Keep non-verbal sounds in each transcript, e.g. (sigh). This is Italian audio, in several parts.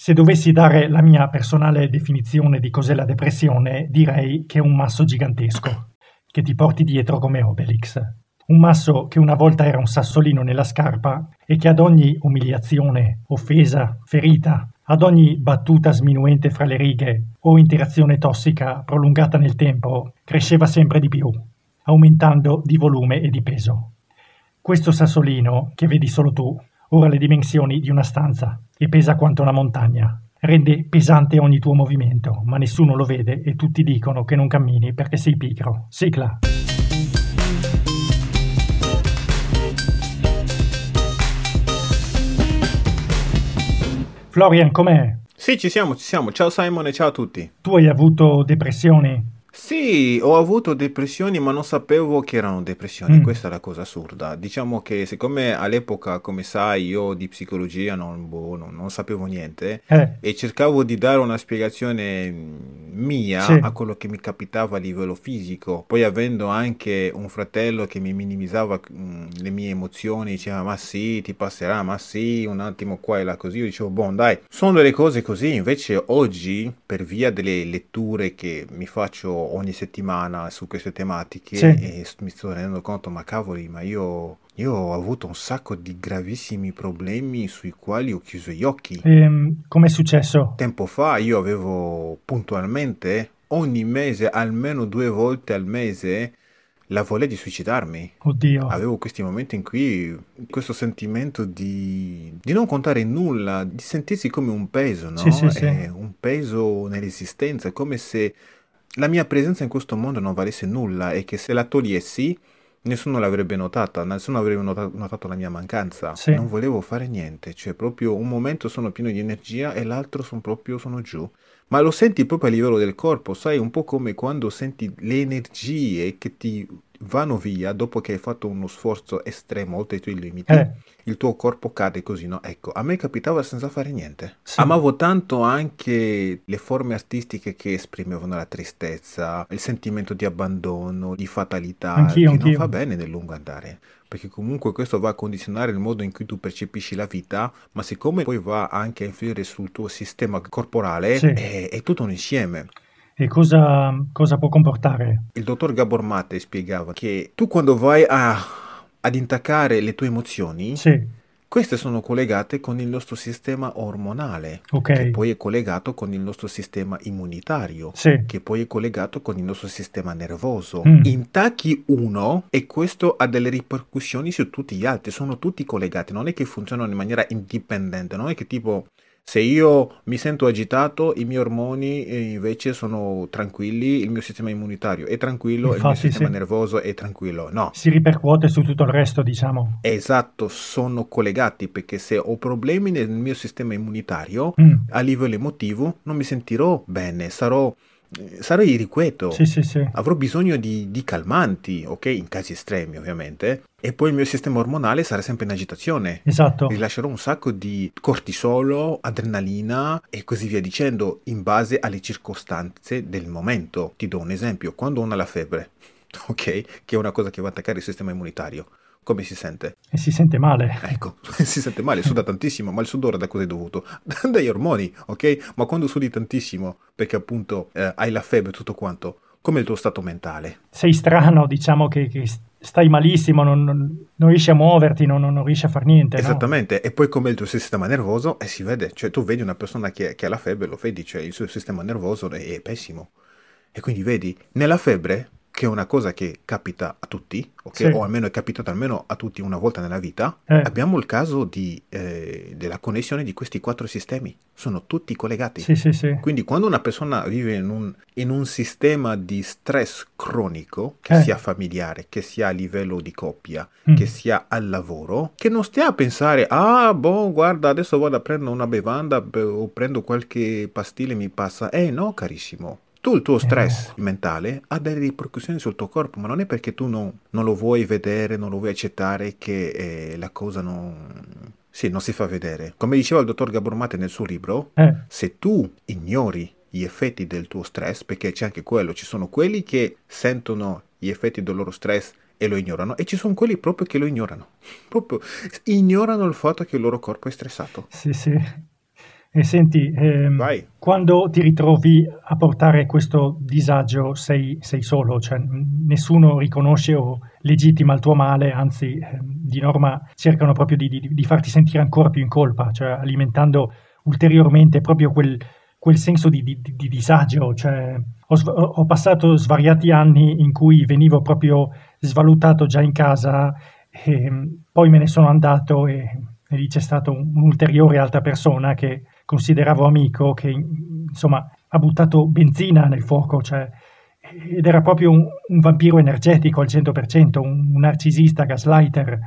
Se dovessi dare la mia personale definizione di cos'è la depressione, direi che è un masso gigantesco, che ti porti dietro come Obelix. Un masso che una volta era un sassolino nella scarpa e che ad ogni umiliazione, offesa, ferita, ad ogni battuta sminuente fra le righe o interazione tossica prolungata nel tempo, cresceva sempre di più, aumentando di volume e di peso. Questo sassolino, che vedi solo tu, ora le dimensioni di una stanza e pesa quanto una montagna. Rende pesante ogni tuo movimento, ma nessuno lo vede e tutti dicono che non cammini perché sei pigro. Sigla. Florian, com'è? Sì, ci siamo, ci siamo. Ciao Simon e ciao a tutti. Tu hai avuto depressioni? Sì, ho avuto depressioni, ma non sapevo che erano depressioni, Mm. questa è la cosa assurda. Diciamo che siccome all'epoca, come sai, io di psicologia non, boh, non- non sapevo niente Eh, e cercavo di dare una spiegazione mm, mia Sì. a quello che mi capitava a livello fisico. Poi avendo anche un fratello che mi minimizzava mm, le mie emozioni, diceva ma sì, ti passerà, ma sì, un attimo qua e là così, io dicevo, boh, dai, sono delle cose così. Invece oggi, per via delle letture che mi faccio ogni settimana su queste tematiche, Sì. e mi sto rendendo conto, ma cavoli, ma io... Io ho avuto un sacco di gravissimi problemi sui quali ho chiuso gli occhi. ehm, com'è successo? Tempo fa io avevo puntualmente ogni mese, almeno due volte al mese, la voglia di suicidarmi. Oddio. Avevo questi momenti in cui questo sentimento di, di non contare nulla, di sentirsi come un peso, no? Sì, sì, sì. Eh, un peso nell'esistenza, come se la mia presenza in questo mondo non valesse nulla e che se la togliessi nessuno l'avrebbe notata, nessuno avrebbe nota- notato la mia mancanza. Sì. Non volevo fare niente, cioè proprio un momento sono pieno di energia e l'altro sono proprio sono giù. Ma lo senti proprio a livello del corpo, sai, un po' come quando senti le energie che ti vanno via dopo che hai fatto uno sforzo estremo oltre i tuoi limiti, Eh, il tuo corpo cade così, no? Ecco, a me capitava senza fare niente. Sì. Amavo tanto anche le forme artistiche che esprimevano la tristezza, il sentimento di abbandono, di fatalità, Anch'io, che non anch'io. fa bene nel lungo andare. Perché comunque questo va a condizionare il modo in cui tu percepisci la vita, ma siccome poi va anche a influire sul tuo sistema corporale, Sì. è, è tutto un insieme. E cosa, cosa può comportare? Il dottor Gabor Mate spiegava che tu quando vai a, ad intaccare le tue emozioni, Sì, queste sono collegate con il nostro sistema ormonale, ok. che poi è collegato con il nostro sistema immunitario, Sì, che poi è collegato con il nostro sistema nervoso. Mm. Intacchi uno e questo ha delle ripercussioni su tutti gli altri, sono tutti collegati, non è che funzionano in maniera indipendente, non è che tipo se io mi sento agitato, i miei ormoni eh, invece sono tranquilli, il mio sistema immunitario è tranquillo, il mio Infatti, sistema sì. nervoso è tranquillo. No, si ripercuote su tutto il resto, diciamo. Esatto, sono collegati perché se ho problemi nel mio sistema immunitario, Mm, a livello emotivo non mi sentirò bene, sarò, sarò irrequieto, Sì, sì, sì. avrò bisogno di, di calmanti, ok? In casi estremi ovviamente, e poi il mio sistema ormonale sarà sempre in agitazione. Esatto. Rilascerò un sacco di cortisolo, adrenalina e così via dicendo in base alle circostanze del momento. Ti do un esempio, quando uno ha la febbre, (laughs) ok? Che è una cosa che va a attaccare il sistema immunitario. Come si sente? E si sente male. Ecco, (laughs) si sente male, suda tantissimo, ma il sudore da cosa è dovuto? (laughs) Dagli ormoni, ok? Ma quando sudi tantissimo, perché appunto eh, hai la febbre e tutto quanto, com'è il tuo stato mentale? Sei strano, diciamo che, che stai malissimo, non, non- non riesci a muoverti, non, non riesci a fare niente. no? Esattamente, e poi com'è il tuo sistema nervoso? E si vede, cioè tu vedi una persona che, che ha la febbre, lo vedi, cioè il suo sistema nervoso è, è pessimo. E quindi vedi, nella febbre, che è una cosa che capita a tutti, ok? Sì. O almeno è capitata almeno a tutti una volta nella vita, Eh. abbiamo il caso di, eh, della connessione di questi quattro sistemi. Sono tutti collegati. Sì, sì, sì. Quindi quando una persona vive in un, in un sistema di stress cronico, che Eh. sia familiare, che sia a livello di coppia, Mm. che sia al lavoro, che non stia a pensare, ah, boh, guarda, adesso vado a prendere una bevanda o prendo qualche pastiglia e mi passa. Eh no, carissimo. Tu il tuo stress mentale ha delle ripercussioni sul tuo corpo, ma non è perché tu non, non lo vuoi vedere, non lo vuoi accettare che eh, la cosa non... Sì, non si fa vedere. Come diceva il dottor Gabor Mate nel suo libro, Eh, se tu ignori gli effetti del tuo stress, perché c'è anche quello, ci sono quelli che sentono gli effetti del loro stress e lo ignorano, e ci sono quelli proprio che lo ignorano, proprio ignorano il fatto che il loro corpo è stressato. sì, sì. E senti, ehm, quando ti ritrovi a portare questo disagio sei, sei, solo, cioè nessuno riconosce o legittima il tuo male, anzi ehm, di norma cercano proprio di, di, di, farti sentire ancora più in colpa, cioè alimentando ulteriormente proprio quel, quel senso di, di disagio. Cioè, ho, ho passato svariati anni in cui venivo proprio svalutato già in casa e ehm, poi me ne sono andato e, e lì c'è stata un'ulteriore altra persona che consideravo amico, che insomma ha buttato benzina nel fuoco, cioè, ed era proprio un, un, vampiro energetico al 100%, un, un narcisista, gaslighter.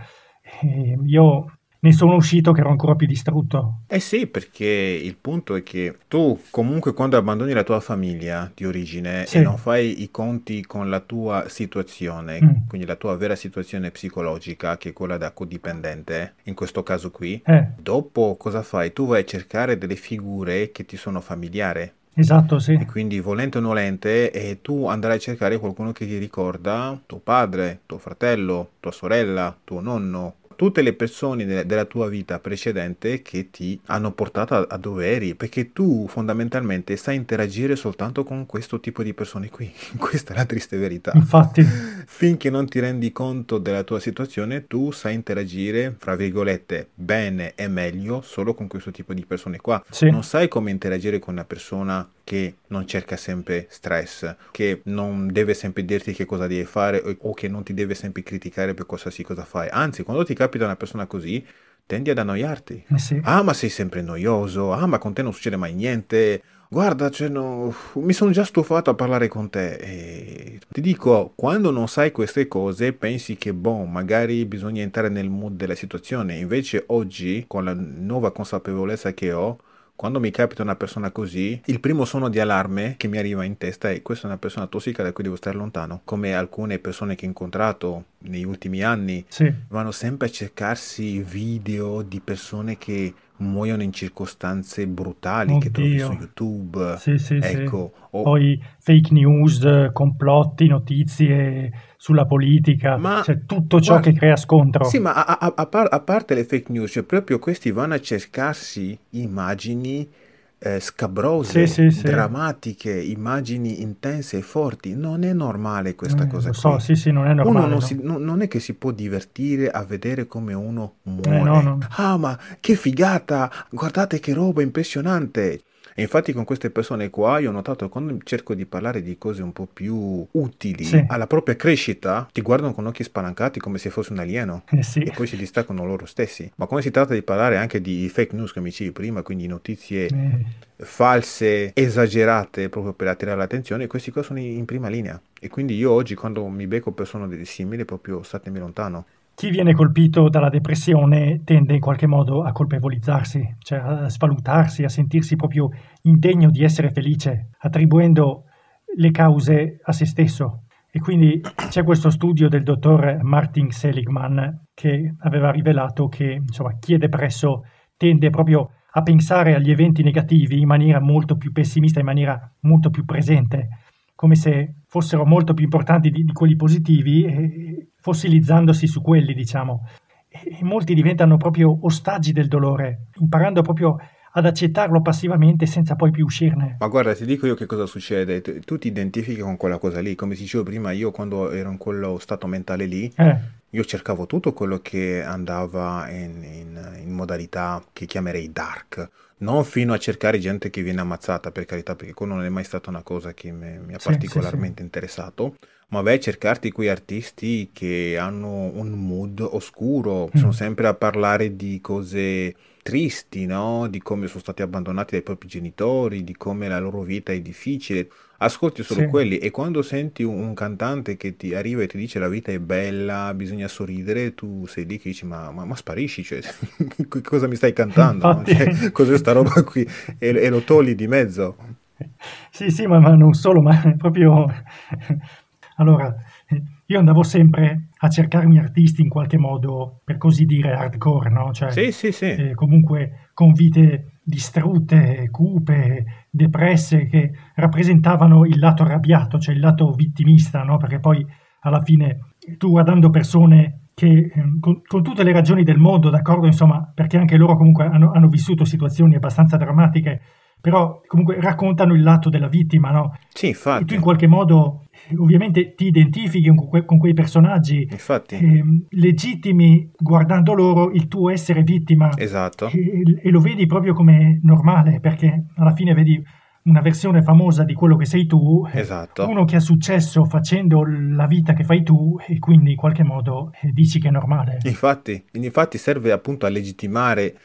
E io ne sono uscito che ero ancora più distrutto. Eh sì, perché il punto è che tu comunque quando abbandoni la tua famiglia di origine sì. e non fai i conti con la tua situazione, mm. quindi la tua vera situazione psicologica, che è quella da codipendente, in questo caso qui, eh. dopo cosa fai? Tu vai a cercare delle figure che ti sono familiari. Esatto, sì. E quindi volente o nolente, e tu andrai a cercare qualcuno che ti ricorda tuo padre, tuo fratello, tua sorella, tuo nonno, tutte le persone de- della tua vita precedente che ti hanno portato a-, a doveri, perché tu fondamentalmente sai interagire soltanto con questo tipo di persone qui. (laughs) Questa è la triste verità. Infatti. (laughs) Finché non ti rendi conto della tua situazione, tu sai interagire, fra virgolette, bene e meglio solo con questo tipo di persone qua. Sì. Non sai come interagire con una persona che non cerca sempre stress, che non deve sempre dirti che cosa devi fare o che non ti deve sempre criticare per qualsiasi cosa fai. Anzi, quando ti capita una persona così, tendi ad annoiarti. Eh sì. Ah, ma sei sempre noioso, ah, ma con te non succede mai niente. Guarda, cioè, no, mi sono già stufato a parlare con te. E ti dico, quando non sai queste cose, pensi che, boh, magari bisogna entrare nel mood della situazione. Invece oggi, con la nuova consapevolezza che ho, quando mi capita una persona così, il primo suono di allarme che mi arriva in testa è questa è una persona tossica da cui devo stare lontano. Come alcune persone che ho incontrato negli ultimi anni sì. vanno sempre a cercarsi video di persone che muoiono in circostanze brutali Oddio. che trovi su YouTube. Sì, sì, ecco. Sì. O... Poi fake news, complotti, notizie sulla politica, ma, cioè tutto ciò guarda, che crea scontro. Sì, ma a, a, a, par- a, parte le fake news, cioè proprio questi vanno a cercarsi immagini eh, scabrose, sì, sì, drammatiche, immagini intense e forti. Non è normale questa eh, cosa so, sì, sì, non è normale. Uno non, no? si, no, non, è che si può divertire a vedere come uno muore. Eh, no. Ah, ma che figata! Guardate che roba impressionante! E infatti con queste persone qua io ho notato che quando cerco di parlare di cose un po' più utili sì. alla propria crescita, ti guardano con occhi spalancati come se fosse un alieno eh sì. e poi si distaccano loro stessi. Ma come si tratta di parlare anche di fake news, come dicevi prima, quindi notizie eh. false, esagerate proprio per attirare l'attenzione, questi qua sono in prima linea. E quindi io oggi quando mi becco persone simili, proprio statemi lontano. Chi viene colpito dalla depressione tende in qualche modo a colpevolizzarsi, cioè a svalutarsi, a sentirsi proprio indegno di essere felice, attribuendo le cause a se stesso. E quindi c'è questo studio del dottor Martin Seligman che aveva rivelato che insomma, chi è depresso tende proprio a pensare agli eventi negativi in maniera molto più pessimista, in maniera molto più presente, come se fossero molto più importanti di, di quelli positivi e, fossilizzandosi su quelli, diciamo. E molti diventano proprio ostaggi del dolore, imparando proprio ad accettarlo passivamente senza poi più uscirne. Ma guarda, ti dico io che cosa succede. Tu ti identifichi con quella cosa lì. Come dicevo prima, io quando ero in quello stato mentale lì, eh. io cercavo tutto quello che andava in, in, in, modalità che chiamerei dark. Non fino a cercare gente che viene ammazzata, per carità, perché quello non è mai stata una cosa che mi, mi ha sì, particolarmente sì, interessato ma vai a cercarti quei artisti che hanno un mood oscuro, mm. sono sempre a parlare di cose tristi, no? Di come sono stati abbandonati dai propri genitori, di come la loro vita è difficile. Ascolti solo sì. quelli e quando senti un, un, cantante che ti arriva e ti dice la vita è bella, bisogna sorridere, tu sei lì che dici ma, ma, ma sparisci, cioè, (laughs) cosa mi stai cantando? Cioè, cos'è sta roba qui? E, e, lo togli di mezzo. Sì, sì, ma, ma non solo, ma (laughs) proprio allora, io andavo sempre a cercarmi artisti in qualche modo, per così dire, hardcore, no? Cioè, sì, sì, sì. Eh, comunque con vite distrutte, cupe, depresse, che rappresentavano il lato arrabbiato, cioè il lato vittimista, no? Perché poi alla fine tu guardando persone che eh, con, con, tutte le ragioni del mondo, d'accordo, insomma, perché anche loro comunque hanno, hanno vissuto situazioni abbastanza drammatiche, però comunque raccontano il lato della vittima, no? Sì, infatti. E tu in qualche modo ovviamente ti identifichi con, que- con quei personaggi eh, legittimi guardando loro il tuo essere vittima esatto. e, e, lo vedi proprio come normale perché alla fine vedi una versione famosa di quello che sei tu, esatto. uno che ha successo facendo la vita che fai tu e quindi in qualche modo eh, dici che è normale. Infatti, infatti serve appunto a legittimare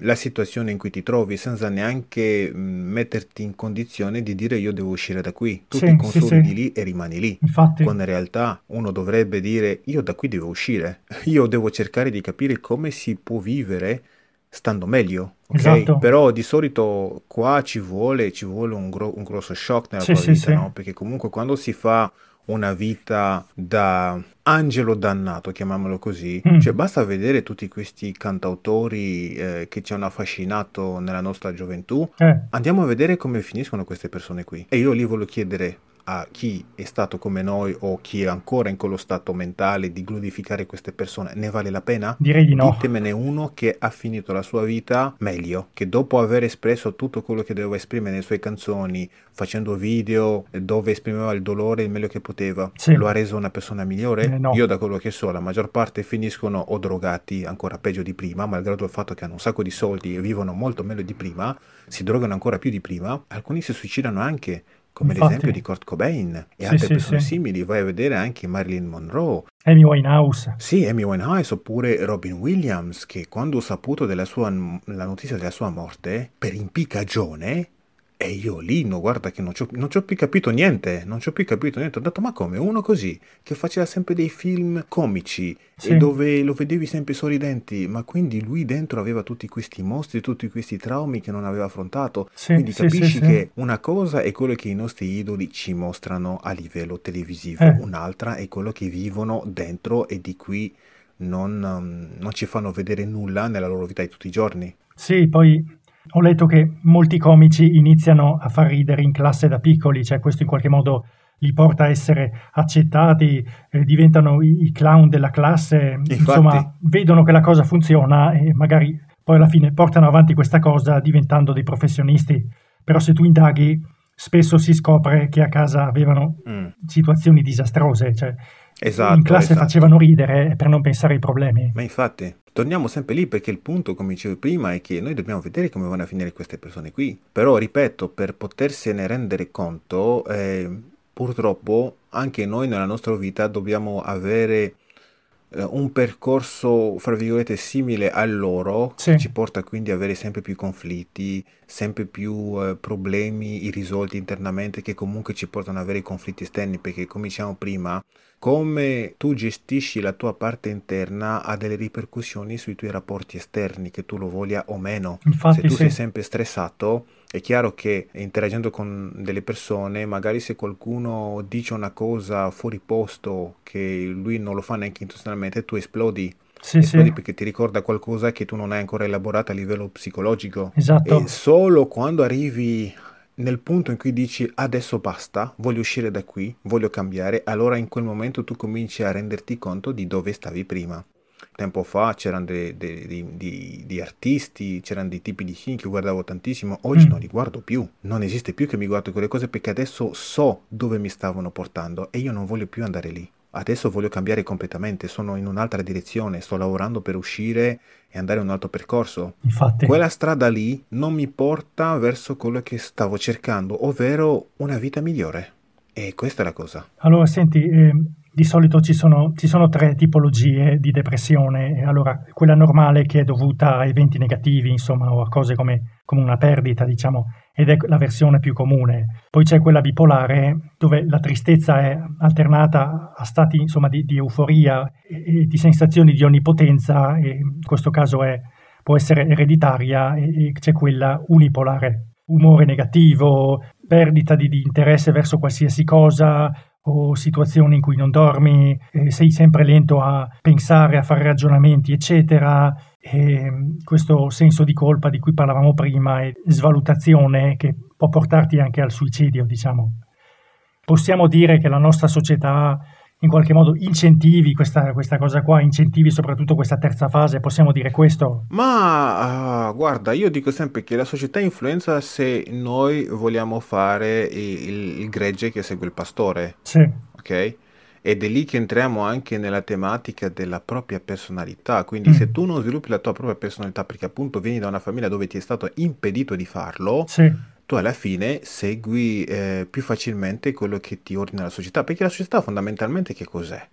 la situazione in cui ti trovi senza neanche metterti in condizione di dire io devo uscire da qui. Tu sì, ti consolidi sì, sì. lì e rimani lì. Infatti. Quando in realtà uno dovrebbe dire io da qui devo uscire. (laughs) Io devo cercare di capire come si può vivere stando meglio. Okay? Esatto. Però di solito qua ci vuole, ci vuole un, gro- un grosso shock nella tua vita, no? Perché comunque quando si fa una vita da angelo dannato, chiamiamolo così. Mm. Cioè, basta vedere tutti questi cantautori eh, che ci hanno affascinato nella nostra gioventù. Eh. Andiamo a vedere come finiscono queste persone qui. E io lì voglio chiedere a chi è stato come noi o chi è ancora in quello stato mentale di glorificare queste persone, ne vale la pena? Direi di no. Ditemene uno che ha finito la sua vita meglio, che dopo aver espresso tutto quello che doveva esprimere nelle sue canzoni, facendo video dove esprimeva il dolore il meglio che poteva, sì. lo ha reso una persona migliore? Eh, no. Io da quello che so, la maggior parte finiscono o drogati, ancora peggio di prima, malgrado il fatto che hanno un sacco di soldi e vivono molto meglio di prima, si drogano ancora più di prima, alcuni si suicidano anche come Infatti. l'esempio di Kurt Cobain e sì, altre sì, persone sì. simili, vai a vedere anche Marilyn Monroe. Amy Winehouse. Sì, Amy Winehouse oppure Robin Williams, che quando ho saputo della sua, la notizia della sua morte, per impiccagione, e io lì, no, guarda che non ci ho più capito niente, non ci ho più capito niente. Ho detto, ma come? Uno così, che faceva sempre dei film comici Sì. e dove lo vedevi sempre sorridenti, ma quindi lui dentro aveva tutti questi mostri, tutti questi traumi che non aveva affrontato. Sì, Quindi sì, capisci che una cosa è quello che i nostri idoli ci mostrano a livello televisivo, Eh. un'altra è quello che vivono dentro e di cui non, non ci fanno vedere nulla nella loro vita di tutti i giorni. Sì, poi ho letto che molti comici iniziano a far ridere in classe da piccoli, cioè questo in qualche modo li porta a essere accettati, eh, diventano i, i clown della classe, insomma, vedono che la cosa funziona e magari poi alla fine portano avanti questa cosa diventando dei professionisti. Però se tu indaghi, spesso si scopre che a casa avevano Mm. situazioni disastrose, cioè Esatto, in classe esatto. facevano ridere per non pensare ai problemi. Ma infatti, torniamo sempre lì perché il punto, come dicevo prima, è che noi dobbiamo vedere come vanno a finire queste persone qui. Però, ripeto, per potersene rendere conto, eh, purtroppo anche noi nella nostra vita dobbiamo avere un percorso, fra virgolette, simile a loro, Sì. che ci porta quindi ad avere sempre più conflitti, sempre più eh, problemi irrisolti internamente, che comunque ci portano ad avere conflitti esterni, perché come dicevamo prima, come tu gestisci la tua parte interna ha delle ripercussioni sui tuoi rapporti esterni, che tu lo voglia o meno. Infatti Se tu sì. sei sempre stressato, è chiaro che interagendo con delle persone, magari se qualcuno dice una cosa fuori posto che lui non lo fa neanche intenzionalmente, tu esplodi. Sì, esplodi sì, perché ti ricorda qualcosa che tu non hai ancora elaborato a livello psicologico. esatto. E solo quando arrivi nel punto in cui dici adesso basta, voglio uscire da qui, voglio cambiare, allora in quel momento tu cominci a renderti conto di dove stavi prima. Tempo fa c'erano di artisti, c'erano dei tipi di film che guardavo tantissimo, oggi Mm. non li guardo più, non esiste più che mi guardo quelle cose perché adesso so dove mi stavano portando e io non voglio più andare lì. Adesso voglio cambiare completamente, sono in un'altra direzione, sto lavorando per uscire e andare in un altro percorso. Infatti. Quella strada lì non mi porta verso quello che stavo cercando, ovvero una vita migliore. E questa è la cosa. Allora, senti, eh, di solito ci sono, ci sono tre tipologie di depressione. Allora, quella normale che è dovuta a eventi negativi, insomma, o a cose come, come una perdita, diciamo, ed è la versione più comune. Poi c'è quella bipolare, dove la tristezza è alternata a stati, insomma, di, di euforia e, e di sensazioni di onnipotenza, e in questo caso è- può essere ereditaria, e, e c'è quella unipolare, umore negativo, perdita di, di interesse verso qualsiasi cosa o situazioni in cui non dormi, eh, sei sempre lento a pensare, a fare ragionamenti, eccetera. E mm, questo senso di colpa di cui parlavamo prima e svalutazione che può portarti anche al suicidio, diciamo. Possiamo dire che la nostra società in qualche modo incentivi questa, questa cosa qua, incentivi soprattutto questa terza fase, possiamo dire questo? Ma uh, guarda, io dico sempre che la società influenza se noi vogliamo fare il, il gregge che segue il pastore. Sì. Ok? Ed è lì che entriamo anche nella tematica della propria personalità. Quindi, mm. se tu non sviluppi la tua propria personalità, perché appunto vieni da una famiglia dove ti è stato impedito di farlo, sì. Tu alla fine segui eh, più facilmente quello che ti ordina la società. Perché la società fondamentalmente che cos'è?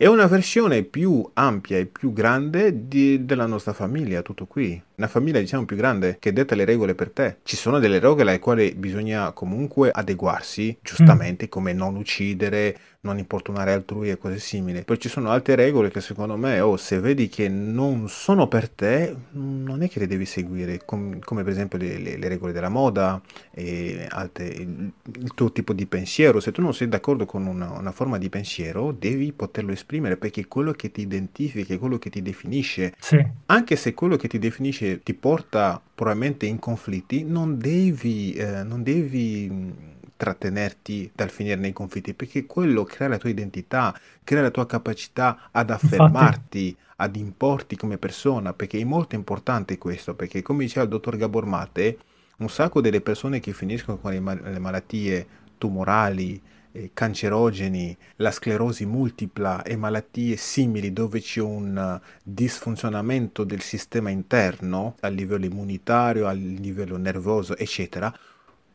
È una versione più ampia e più grande di, della nostra famiglia, tutto qui. Una famiglia, diciamo, più grande che detta le regole per te. Ci sono delle regole alle quali bisogna comunque adeguarsi, giustamente, mm. come non uccidere, non importunare altrui e cose simili. Poi ci sono altre regole che secondo me, oh, se vedi che non sono per te, non è che le devi seguire, com- come per esempio le, le, le, regole della moda e altre, il, il, tuo tipo di pensiero. Se tu non sei d'accordo con una, una, forma di pensiero, devi poterlo esprimere perché è quello che ti identifica, è quello che ti definisce. Sì. Anche se quello che ti definisce ti porta probabilmente in conflitti, non devi, eh, non devi trattenerti dal finire nei conflitti, perché quello crea la tua identità, crea la tua capacità ad affermarti, Infatti. ad importi come persona, perché è molto importante questo, perché come diceva il dottor Gabor Mate, un sacco delle persone che finiscono con le, mal- le malattie tumorali, eh, cancerogeni, la sclerosi multipla e malattie simili dove c'è un disfunzionamento del sistema interno a livello immunitario, a livello nervoso, eccetera,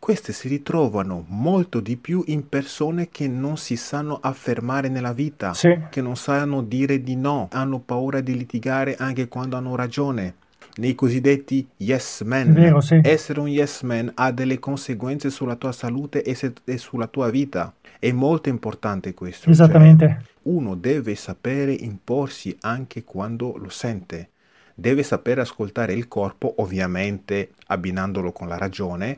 queste si ritrovano molto di più in persone che non si sanno affermare nella vita, sì. che non sanno dire di no, hanno paura di litigare anche quando hanno ragione. Nei cosiddetti yes men. Vero, sì. Essere un yes man ha delle conseguenze sulla tua salute e, se- e sulla tua vita. È molto importante questo. Esattamente. Cioè, uno deve sapere imporsi anche quando lo sente. Deve sapere ascoltare il corpo, ovviamente abbinandolo con la ragione,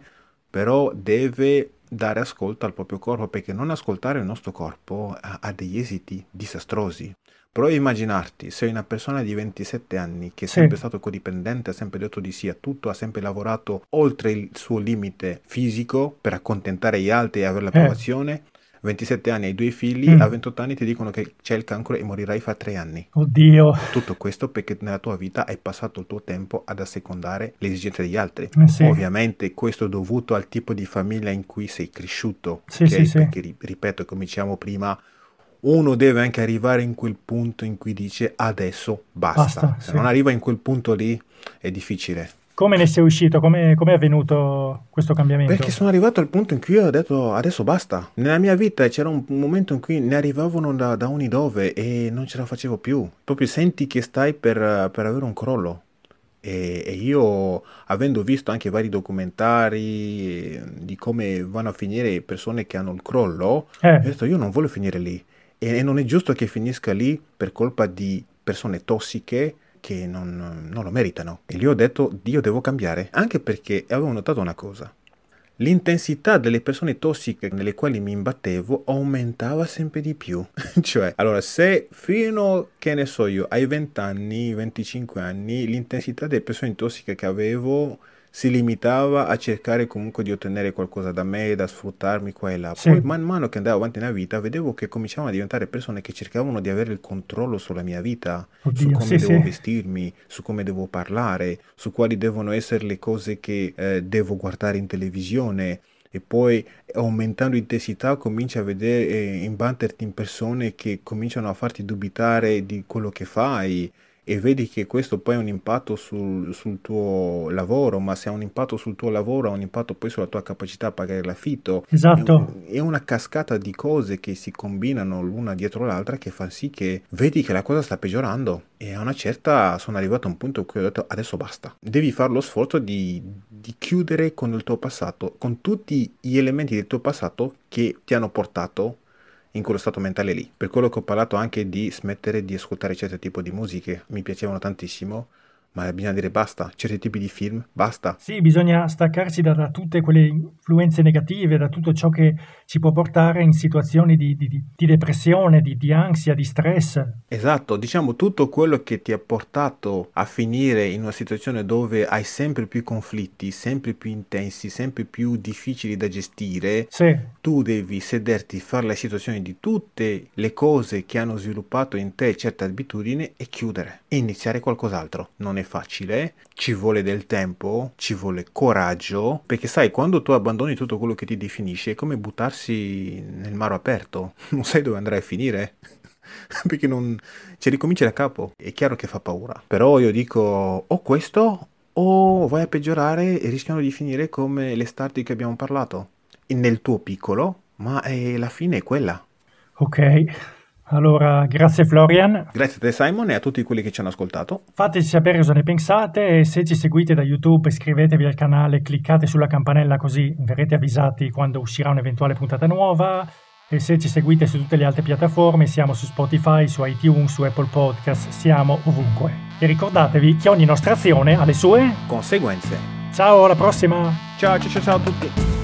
però deve dare ascolto al proprio corpo perché non ascoltare il nostro corpo ha, ha degli esiti disastrosi. Prova a immaginarti, sei una persona di 27 anni che è sempre sì. stato codipendente, ha sempre detto di sì a tutto, ha sempre lavorato oltre il suo limite fisico per accontentare gli altri e avere l'approvazione. Eh 27 anni hai due figli, mm. a 28 anni ti dicono che c'è il cancro e morirai fra tre anni. Oddio. Tutto questo perché nella tua vita hai passato il tuo tempo ad assecondare le esigenze degli altri. Eh sì. Ovviamente questo è dovuto al tipo di famiglia in cui sei cresciuto. Sì, okay? sì, perché, ripeto, come dicevamo prima, uno deve anche arrivare in quel punto in cui dice adesso basta. basta Se sì. non arriva in quel punto lì è difficile. Come ne sei uscito? Come è avvenuto questo cambiamento? Perché sono arrivato al punto in cui ho detto adesso basta. Nella mia vita c'era un momento in cui ne arrivavano da, da ogni dove e non ce la facevo più. Proprio senti che stai per, per avere un crollo. E, e, io, avendo visto anche vari documentari di come vanno a finire persone che hanno il crollo, eh. ho detto io non voglio finire lì. E, e non è giusto che finisca lì per colpa di persone tossiche che non, non lo meritano. E gli ho detto, io devo cambiare, anche perché avevo notato una cosa. L'intensità delle persone tossiche nelle quali mi imbattevo aumentava sempre di più. (laughs) cioè, allora, se fino, che ne so io, ai 20 anni, 25 anni, l'intensità delle persone tossiche che avevo si limitava a cercare comunque di ottenere qualcosa da me, da sfruttarmi qua e là. Sì. Poi man mano che andavo avanti nella vita vedevo che cominciavano a diventare persone che cercavano di avere il controllo sulla mia vita, Oddio, su come sì, devo sì. vestirmi, su come devo parlare, su quali devono essere le cose che eh, devo guardare in televisione e poi aumentando intensità cominci a vedere eh, imbatterti in persone che cominciano a farti dubitare di quello che fai e vedi che questo poi ha un impatto sul, sul, tuo lavoro, ma se ha un impatto sul tuo lavoro ha un impatto poi sulla tua capacità a pagare l'affitto. Esatto. È, è una cascata di cose che si combinano l'una dietro l'altra che fa sì che vedi che la cosa sta peggiorando e a una certa sono arrivato a un punto in cui ho detto adesso basta. Devi fare lo sforzo di, di chiudere con il tuo passato, con tutti gli elementi del tuo passato che ti hanno portato in quello stato mentale lì. Per quello che ho parlato anche di smettere di ascoltare certi tipi di musiche, mi piacevano tantissimo, ma bisogna dire basta, certi tipi di film, basta. Sì, bisogna staccarsi da, da tutte quelle influenze negative, da tutto ciò che ci può portare in situazioni di, di, di depressione, di, di, ansia, di stress. Esatto, diciamo tutto quello che ti ha portato a finire in una situazione dove hai sempre più conflitti, sempre più intensi, sempre più difficili da gestire. Sì. Tu devi sederti, fare le situazioni di tutte le cose che hanno sviluppato in te certe abitudini e chiudere e iniziare qualcos'altro. Non è facile, ci vuole del tempo, ci vuole coraggio, perché sai, quando tu abbandoni tutto quello che ti definisce è come buttarsi nel mare aperto, (laughs) non sai dove andrai a finire. (laughs) perché non ci ricominci da capo. È chiaro che fa paura. Però io dico o questo o vai a peggiorare e rischiano di finire come le start che abbiamo parlato. Nel tuo piccolo, ma è, la fine è quella. Ok. Allora, grazie Florian. Grazie a te Simon e a tutti quelli che ci hanno ascoltato. Fateci sapere cosa ne pensate e se ci seguite da YouTube iscrivetevi al canale, cliccate sulla campanella così verrete avvisati quando uscirà un'eventuale puntata nuova e se ci seguite su tutte le altre piattaforme siamo su Spotify, su iTunes, su Apple Podcast, siamo ovunque. E ricordatevi che ogni nostra azione ha le sue conseguenze. Ciao, alla prossima! Ciao ciao ciao a tutti!